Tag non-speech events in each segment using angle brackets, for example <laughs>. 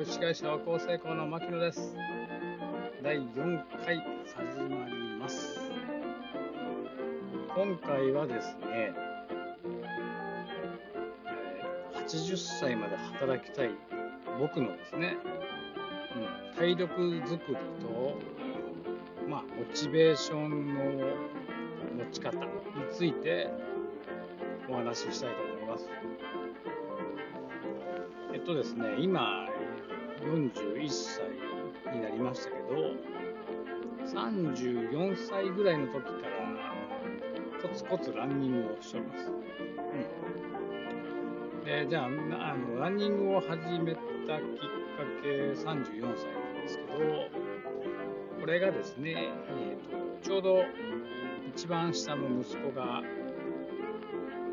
株式会社は高成功の牧野です。第4回始まります。今回はですね、え80歳まで働きたい僕のですね、うん、体力づくりと、まあ、モチベーションの持ち方についてお話ししたいと思います。えっとですね、今、41歳になりましたけど、34歳ぐらいの時から、コツコツランニングをしております。うん、で、じゃあ、あのランニングを始めたきっかけ、34歳なんですけど、これがですね、えーと、ちょうど一番下の息子が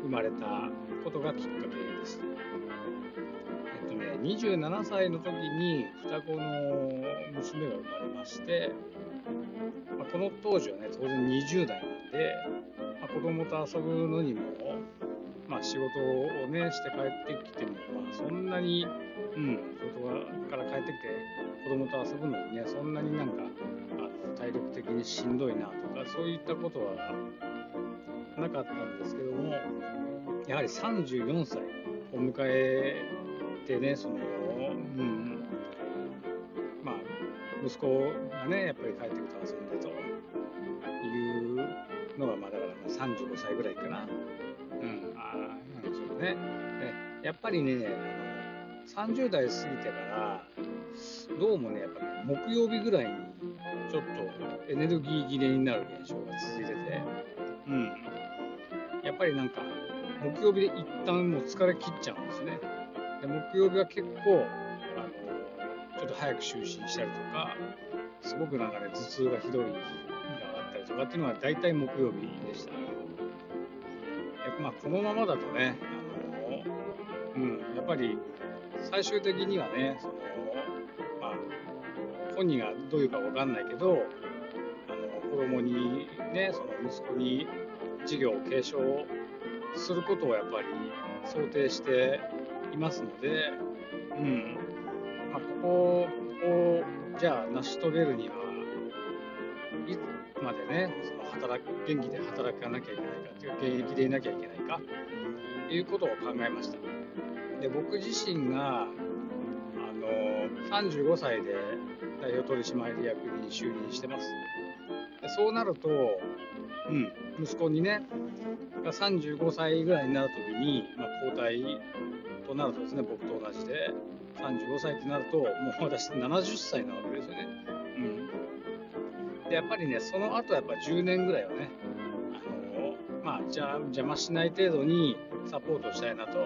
生まれたことがきっかけです。27歳の時に双子の娘が生まれまして、まあ、この当時はね、当然20代なんで、まあ、子供と遊ぶのにも、まあ、仕事をね、して帰ってきても、まあ、そんなに、うん、仕事から帰ってきて子供と遊ぶのにね、そんなになんか、あ体力的にしんどいなとか、そういったことはなかったんですけども、やはり34歳を迎えてね、その、うん、まあ、息子がね、やっぱり帰ってくると遊んでというのが、まあ、だから35歳ぐらいかな。うん、あなんでしょうね。でやっぱりね、あの30代過ぎてから、どうもね、やっぱり、木曜日ぐらいに、ちょっとエネルギー切れになる現象が続いてて、うん。やっぱりなんか、木曜日で一旦もう疲れ切っちゃうんですね。で木曜日は結構あの、ちょっと早く就寝したりとか、すごくなんかね、頭痛がひどい日があったりとかっていうのは大体木曜日でした。でまあ、このままだとね、あのうん、やっぱり最終的にはね、そのまあ、本人がどういうかわかんないけど、あの子供にね、その息子に事業を継承することをやっぱり想定していますので、うん。まあ、ここをじゃあ成し遂げるにはいつまでねその働く元気で働かなきゃいけないかという現役でいなきゃいけないかということを考えました。で僕自身があの35歳で代表取締役に就任してます。でそうなると、うん、息子にねが35歳ぐらいになるときに、まあ、交代となるとですね、僕と同じで、35歳ってなると、もう私70歳なわけですよね。うん。で、やっぱりね、その後やっぱ10年ぐらいはね、あの、まあ、じゃ邪魔しない程度にサポートしたいなと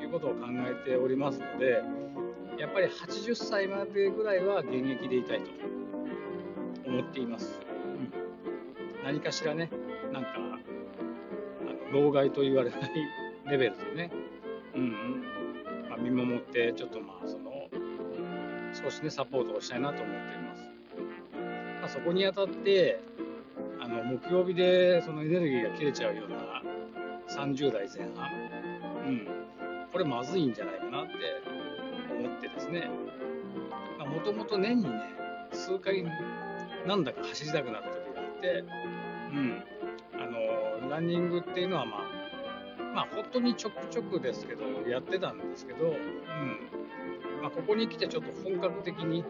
いうことを考えておりますので、やっぱり80歳までぐらいは現役でいたいと思っています。何かしらね、なんか、あの老害と言われない <laughs> レベルでね、うんうん。まあ、見守って、ちょっとまあ、その、少しね、サポートをしたいなと思っています。まあ、そこにあたって、あの、木曜日でそのエネルギーが切れちゃうような30代前半、うん、これまずいんじゃないかなって思ってですね、もともと年にね、数回、なんだか走りたくなるて、うん、あの、ランニングっていうのはまあ、まあ本当にちょくちょくですけど、やってたんですけど、うん。まあここに来てちょっと本格的に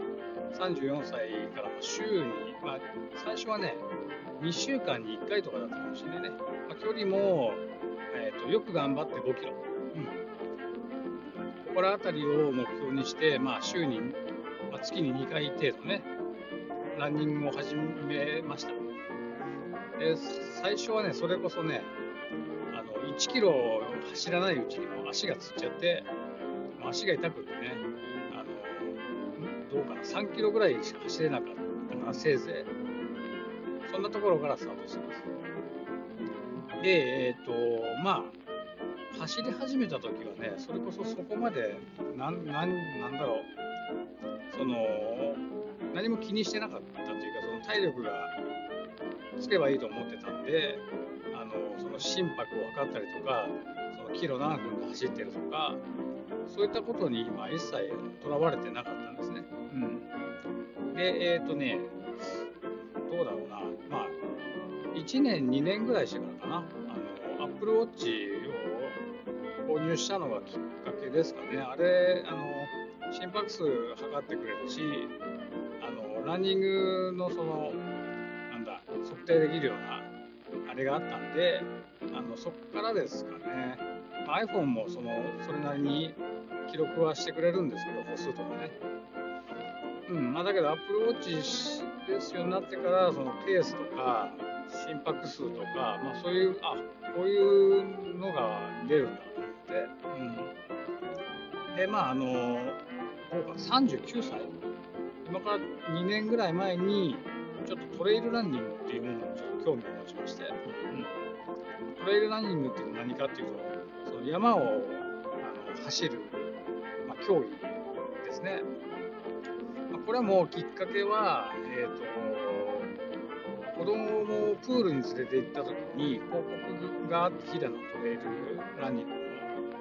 34歳から週に、まあ最初はね、2週間に1回とかだったかもしれないね。まあ、距離も、えっ、と、よく頑張って5キロ。うん。ここら辺りを目標にして、まあ週に、まあ、月に2回程度ね、ランニングを始めました。で、最初はね、それこそねあの、1キロ走らないうちにも足がつっちゃって、足が痛くってね、あのどうかな、3キロぐらいしか走れなかったかな、せいぜい。そんなところからスタートしてます。で、えっ、ー、と、まあ、走り始めた時はね、それこそそこまで、なん、なん、なんだろう、その、何も気にしてなかったというか、その体力がつけばいいと思ってたんであの、その心拍を測ったりとか、そのキロ何分で走ってるとか、そういったことに、まあ、一切とらわれてなかったんですね。うん、で、えっ、ー、とね、どうだろうな、まあ、1年、2年ぐらいしてからかな、あの Apple Watch を購入したのがきっかけですかね。あれ、あの心拍数測ってくれるし、あのランニングのその、定できるようなあれがあったんで、あのそこからですかね、iPhone もそのそれなりに記録はしてくれるんですけど、歩数とかね。うんまあ、だけど Apple Watch ですようになってから、そのペースとか心拍数とか、まあ、そういう、あこういうのが出るんだと思って、うん、で、まあ、あの、39歳今から2年ぐらい前に、トレイルランニングっていうものにちょっと興味を持ちまして、うん、トレイルランニングっていうのは何かっていうと、その山をあの走る、まあ、競技ですね。まあ、これはもうきっかけは、えーと、子供をプールに連れて行った時に広告があって飛騨のトレイルランニングの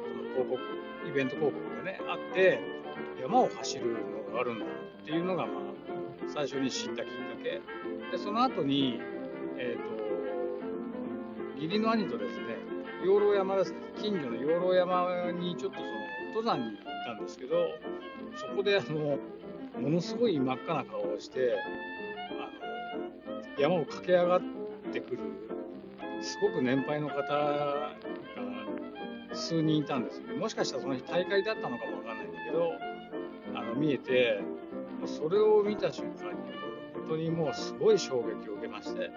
その広告イベント広告がねあって山を走るのがあるんだっていうのが、まあ、最初に知ったきっかけ。でその後に、えーと、義理の兄とですね養老山です近所の養老山にちょっとその登山に行ったんですけどそこであのものすごい真っ赤な顔をしてあの山を駆け上がってくるすごく年配の方が数人いたんですよ。ねもしかしたらその日大会だったのかもわかんないんだけど見えてそれを見た瞬間に本当にもうすごい衝撃を受けまして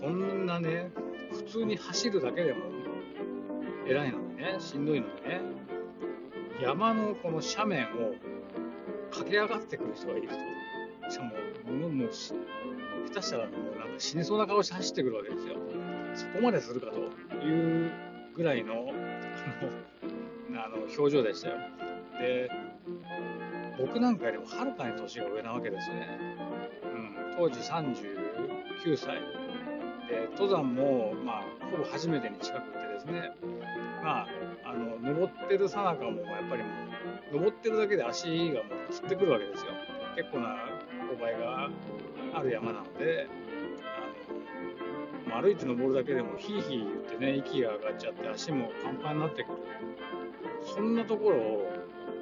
こんなね普通に走るだけでも偉いのにねしんどいのにね山のこの斜面を駆け上がってくる人がいるとしかもももう下手したらもうなんか死にそうな顔して走ってくるわけですよ。そこまでするかというぐらいのあの表情でしたよ。で僕なんかよりもはるかに年が上なわけですね。うん、当時39歳。で登山も、まあ、ほぼ初めてに近くてですね、まあ、あの登ってるさなかもやっぱりもう登ってるだけで足がもうつってくるわけですよ。結構な勾配がある山なのであの歩いて登るだけでもヒーヒー言ってね息が上がっちゃって足もパンパンになってくる。そんなところを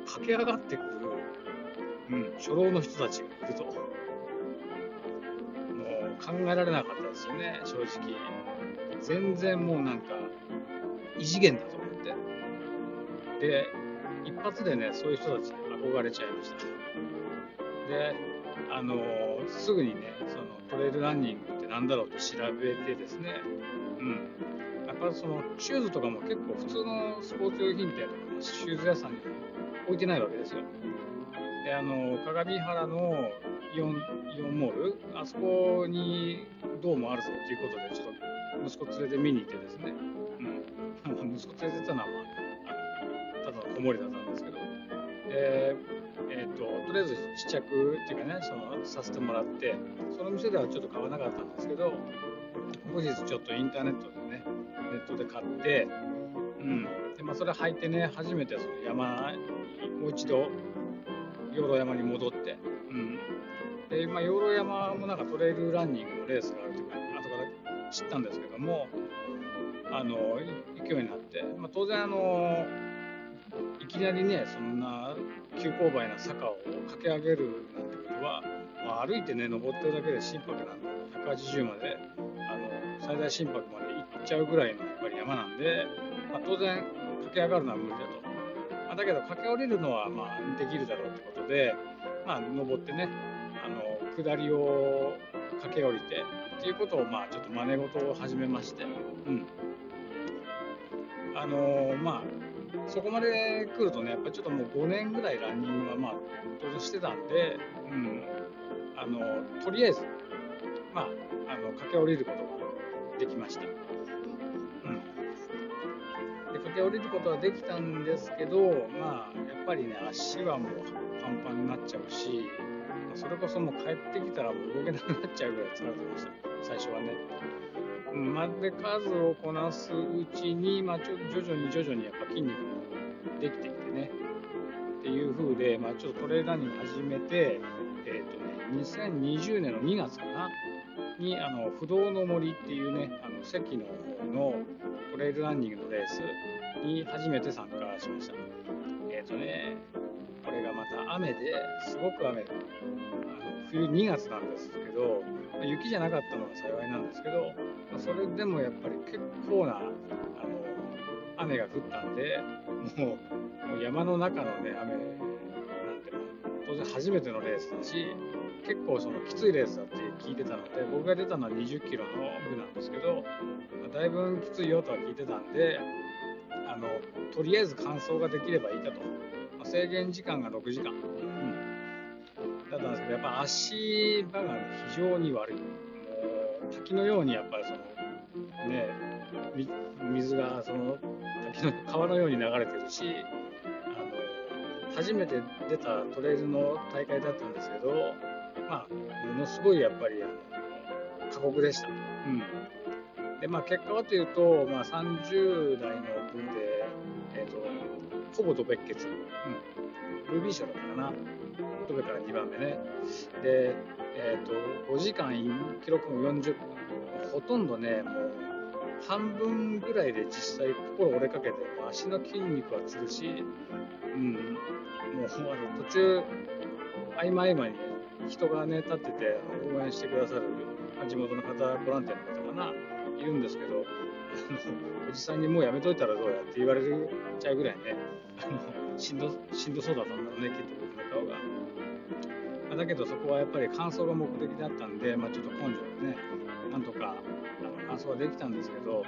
駆け上がってくるうん、初老の人たちがいると。もう考えられなかったですよね、正直。全然もうなんか、異次元だと思って。で、一発でね、そういう人たちに憧れちゃいました。で、あのー、すぐにね、そのトレイルランニングって何だろうと調べてですね、うん。やっぱそのシューズとかも結構普通のスポーツ用品店とかシューズ屋さんに置いてないわけですよ。であの鏡原のイオンイオンモールあそこにどうもあるぞっていうことでちょっと息子連れて見に行ってですね、うん、息子連れてたのは、まあ、ただの子守だったんですけど。でえーと、とりあえず試着っていうかねそのさせてもらってその店ではちょっと買わなかったんですけど後日ちょっとインターネットでねネットで買って、うん。でまあ、それ履いてね初めてその山もう一度養老山に戻って、うん、で今養老山もなんかトレイルランニングのレースがあるというか後から知ったんですけどもあの行くようになって、まあ、当然あのいきなりねそんな急勾配な坂を駆け上げるなんてことは、まあ、歩いてね登ってるだけで心拍なんで180まであの最大心拍まで行っちゃうぐらいのやっぱり山なんで、まあ、当然駆け上がるのは無理だと。だけど駆け下りるのはまあできるだろうってことで、まあ、登ってねあの下りを駆け下りてっていうことをまあちょっと真似事を始めまして、うん、あのまあそこまで来るとねやっぱりちょっともう5年ぐらいランニングはまあ当然してたんで、うん、あのとりあえずまああの駆け下りることができました。け降りることはできたんですけど、まあ、やっぱりね、足はもうパンパンになっちゃうし、それこそもう帰ってきたらもう動けなくなっちゃうぐらい疲れてました、最初はね。まあ、で、数をこなすうちに、まあ、ちょ徐々に徐々にやっぱ筋肉もできてきてねっていう風で、まあ、ちょっとトレイルランニング始めて、えっ、とね、2020年の2月かなにあの不動の森っていうねあの関ののトレイルランニングのレースに初めて参加しました。えっ、とねこれがまた雨ですごく雨あの冬2月なんですけどまあ雪じゃなかったのが幸いなんですけど、まあそれでもやっぱり結構なあの雨が降ったんでもうもう山の中のね雨当然初めてのレースだし結構そのきついレースだって聞いてたので僕が出たのは20キロの部なんですけど、まあだいぶきついよとは聞いてたんであのとりあえず完走ができればいいかと、まあ制限時間が6時間、うん、だったんですけどやっぱ足場が非常に悪い。滝のようにやっぱりそのね水がその滝の川のように流れてるし初めて出たトレイルの大会だったんですけどまあものすごいやっぱり過酷でした。うん。でまあ、結果はというと、まあ、30代の部で、えー、とほぼドベッケツ、うん、ルービー賞だったかな、ドベから2番目ね、で、えー、と5時間記録も40分、ほとんどね、もう半分ぐらいで実際、心折れかけて、足の筋肉はつるし、うん、もう途中、合間合間に人がね、立ってて応援してくださる、地元の方、ボランティアの方かな。いるんですけど、<laughs> おじさんにもうやめといたらどうやって言われちゃうぐらいね、<laughs> しんどしんどそうだったんだろうね、きっと僕の顔が。だけどそこはやっぱり完走が目的だったんで、まあ、ちょっと根性でね、なんとかあの完走はできたんですけど、やっ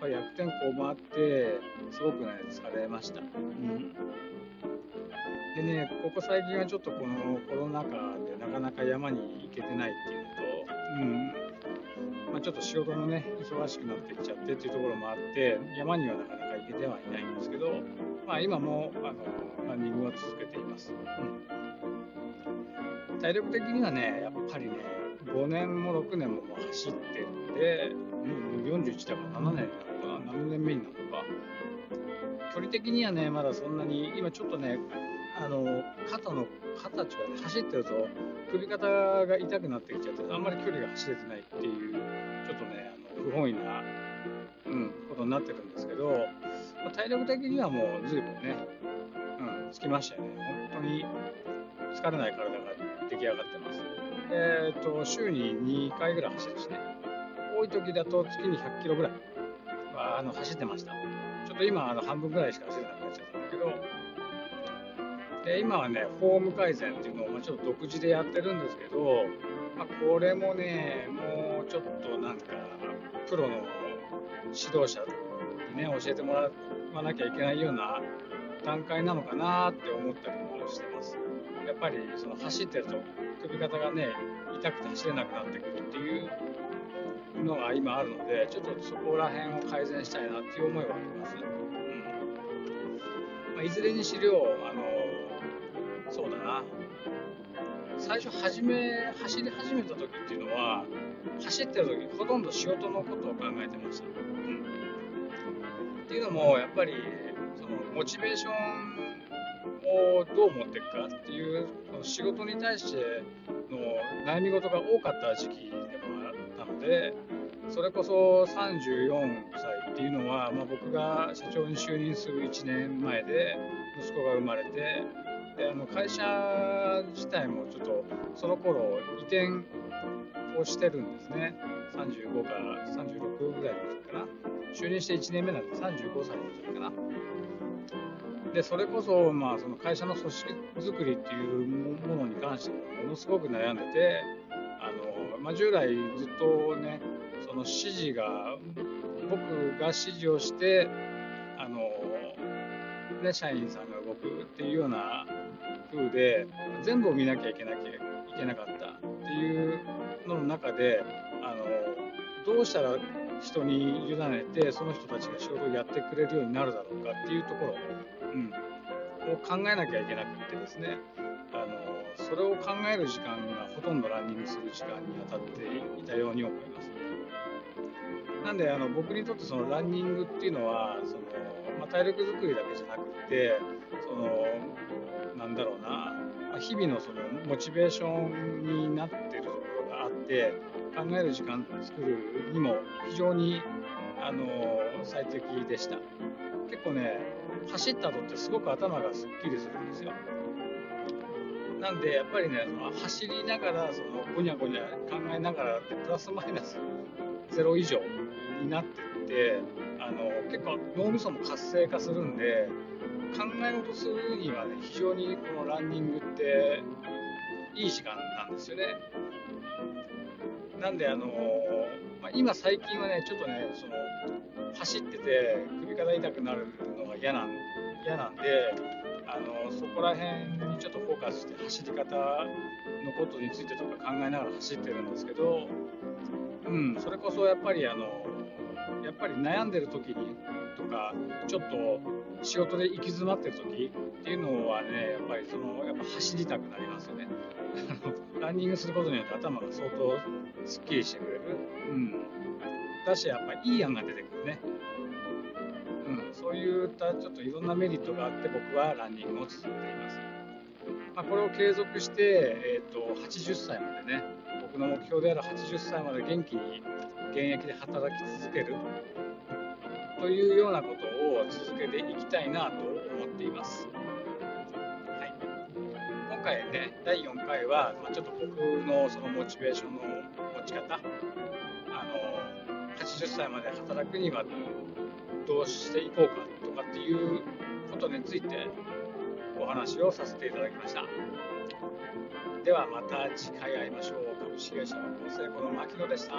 ぱり悪天候もあって、すごくね、疲れました。うんでね、ここ最近はちょっとこのコロナ禍でなかなか山に行けてないっていうのと、うんまあ、ちょっと仕事もね、忙しくなってきちゃってっていうところもあって、山にはなかなか行けてはいないんですけど、まあ、今もあのランニングは続けています、うん。体力的にはね、やっぱりね、5年も6年も走ってるんで、もう41だから7年なのか、何年目になるのか。距離的にはね、まだそんなに、今ちょっとね、あの肩の肩っていうかね、走ってると首肩が痛くなってきちゃって、あんまり距離が走れてないっていう、ちょっとね、あの不本意な、うん、ことになってるんですけど、まあ体力的にはもう随分ね、うん、つきましたよね。本当に疲れない体が出来上がってます。えっ、と、週に2回ぐらい走るしね。多い時だと月に100キロぐらいはあの走ってました。ちょっと今、あの半分ぐらいしか走れなくなっちゃったんだけど、で今はね、フォーム改善っていうのをまちょっと独自でやってるんですけど、まあ、これもね、もうちょっとなんか、プロの指導者にね、教えてもらわなきゃいけないような段階なのかなって思ったりもしてます。やっぱりその走ってると首肩がね、痛くて走れなくなってくるっていうのが今あるので、ちょっとそこら辺を改善したいなっていう思いはあります。うんまあ、いずれにしろ、あの最初始め、走り始めた時っていうのは、走ってる時ほとんど仕事のことを考えてました。うん、っていうのも、やっぱり、そのモチベーションをどう持っていくかっていう、その仕事に対しての悩み事が多かった時期でもあったので、それこそ34歳っていうのは、まあ、僕が社長に就任する1年前で息子が生まれて、であの会社自体もちょっとその頃移転をしてるんですね。35から36ぐらいの時かな。就任して1年目なんで35歳の時かな。で、それこそ、まあ、その会社の組織づくりっていうものに関してもものすごく悩んでて、あの、まあ、従来ずっとね、その指示が、僕が指示をして、あの、ね、社員さんが動くっていうような風で、全部を見なきゃいけなきゃいけなかったっていうのの中で、あの、どうしたら人に委ねて、その人たちが仕事をやってくれるようになるだろうかっていうところ、うん、を考えなきゃいけなくてですね、あの、それを考える時間がほとんどランニングする時間に当たっていたように思います。なんであの僕にとってそのランニングっていうのはそのまあ、体力作りだけじゃなくてそのなんだろうな。日々のそのモチベーションになってるところがあって考える時間作るにも非常にあの最適でした。結構ね走った後ってすごく頭がすっきりするんですよ。なんでやっぱりねその走りながらそのごにゃごにゃ考えながらってプラスマイナス0以上になってってあの結構脳みそも活性化するんで考え事するにはね非常にこのランニングっていい時間なんですよね。なんであのまあ、今最近はねちょっとねその走ってて首から痛くなるのが嫌なん嫌なんであのそこら辺にちょっとフォーカスして走り方のことについてとか考えながら走ってるんですけど、うん、それこそやっぱりあのやっぱり悩んでる時にとかちょっと仕事で行き詰まってる時っていうのはねやっぱりそのやっぱ走りたくなりますよね。<laughs> ランニングすることによって頭が相当すっきりしてくれる、うん、だしやっぱいい案が出てくるね、うん、そういったちょっといろんなメリットがあって僕はランニングを続けています、まあ、これを継続して、えーと、80歳までね僕の目標である80歳まで元気に現役で働き続けるというようなことを続けていきたいなと思っています。はい、今回ね、第4回は、まあ、ちょっと僕のそのモチベーションの持ち方、あの80歳まで働くにはどうしていこうかとかっていうことについてお話をさせていただきました。ではまた次回会いましょう。主演者の構成この牧野でした。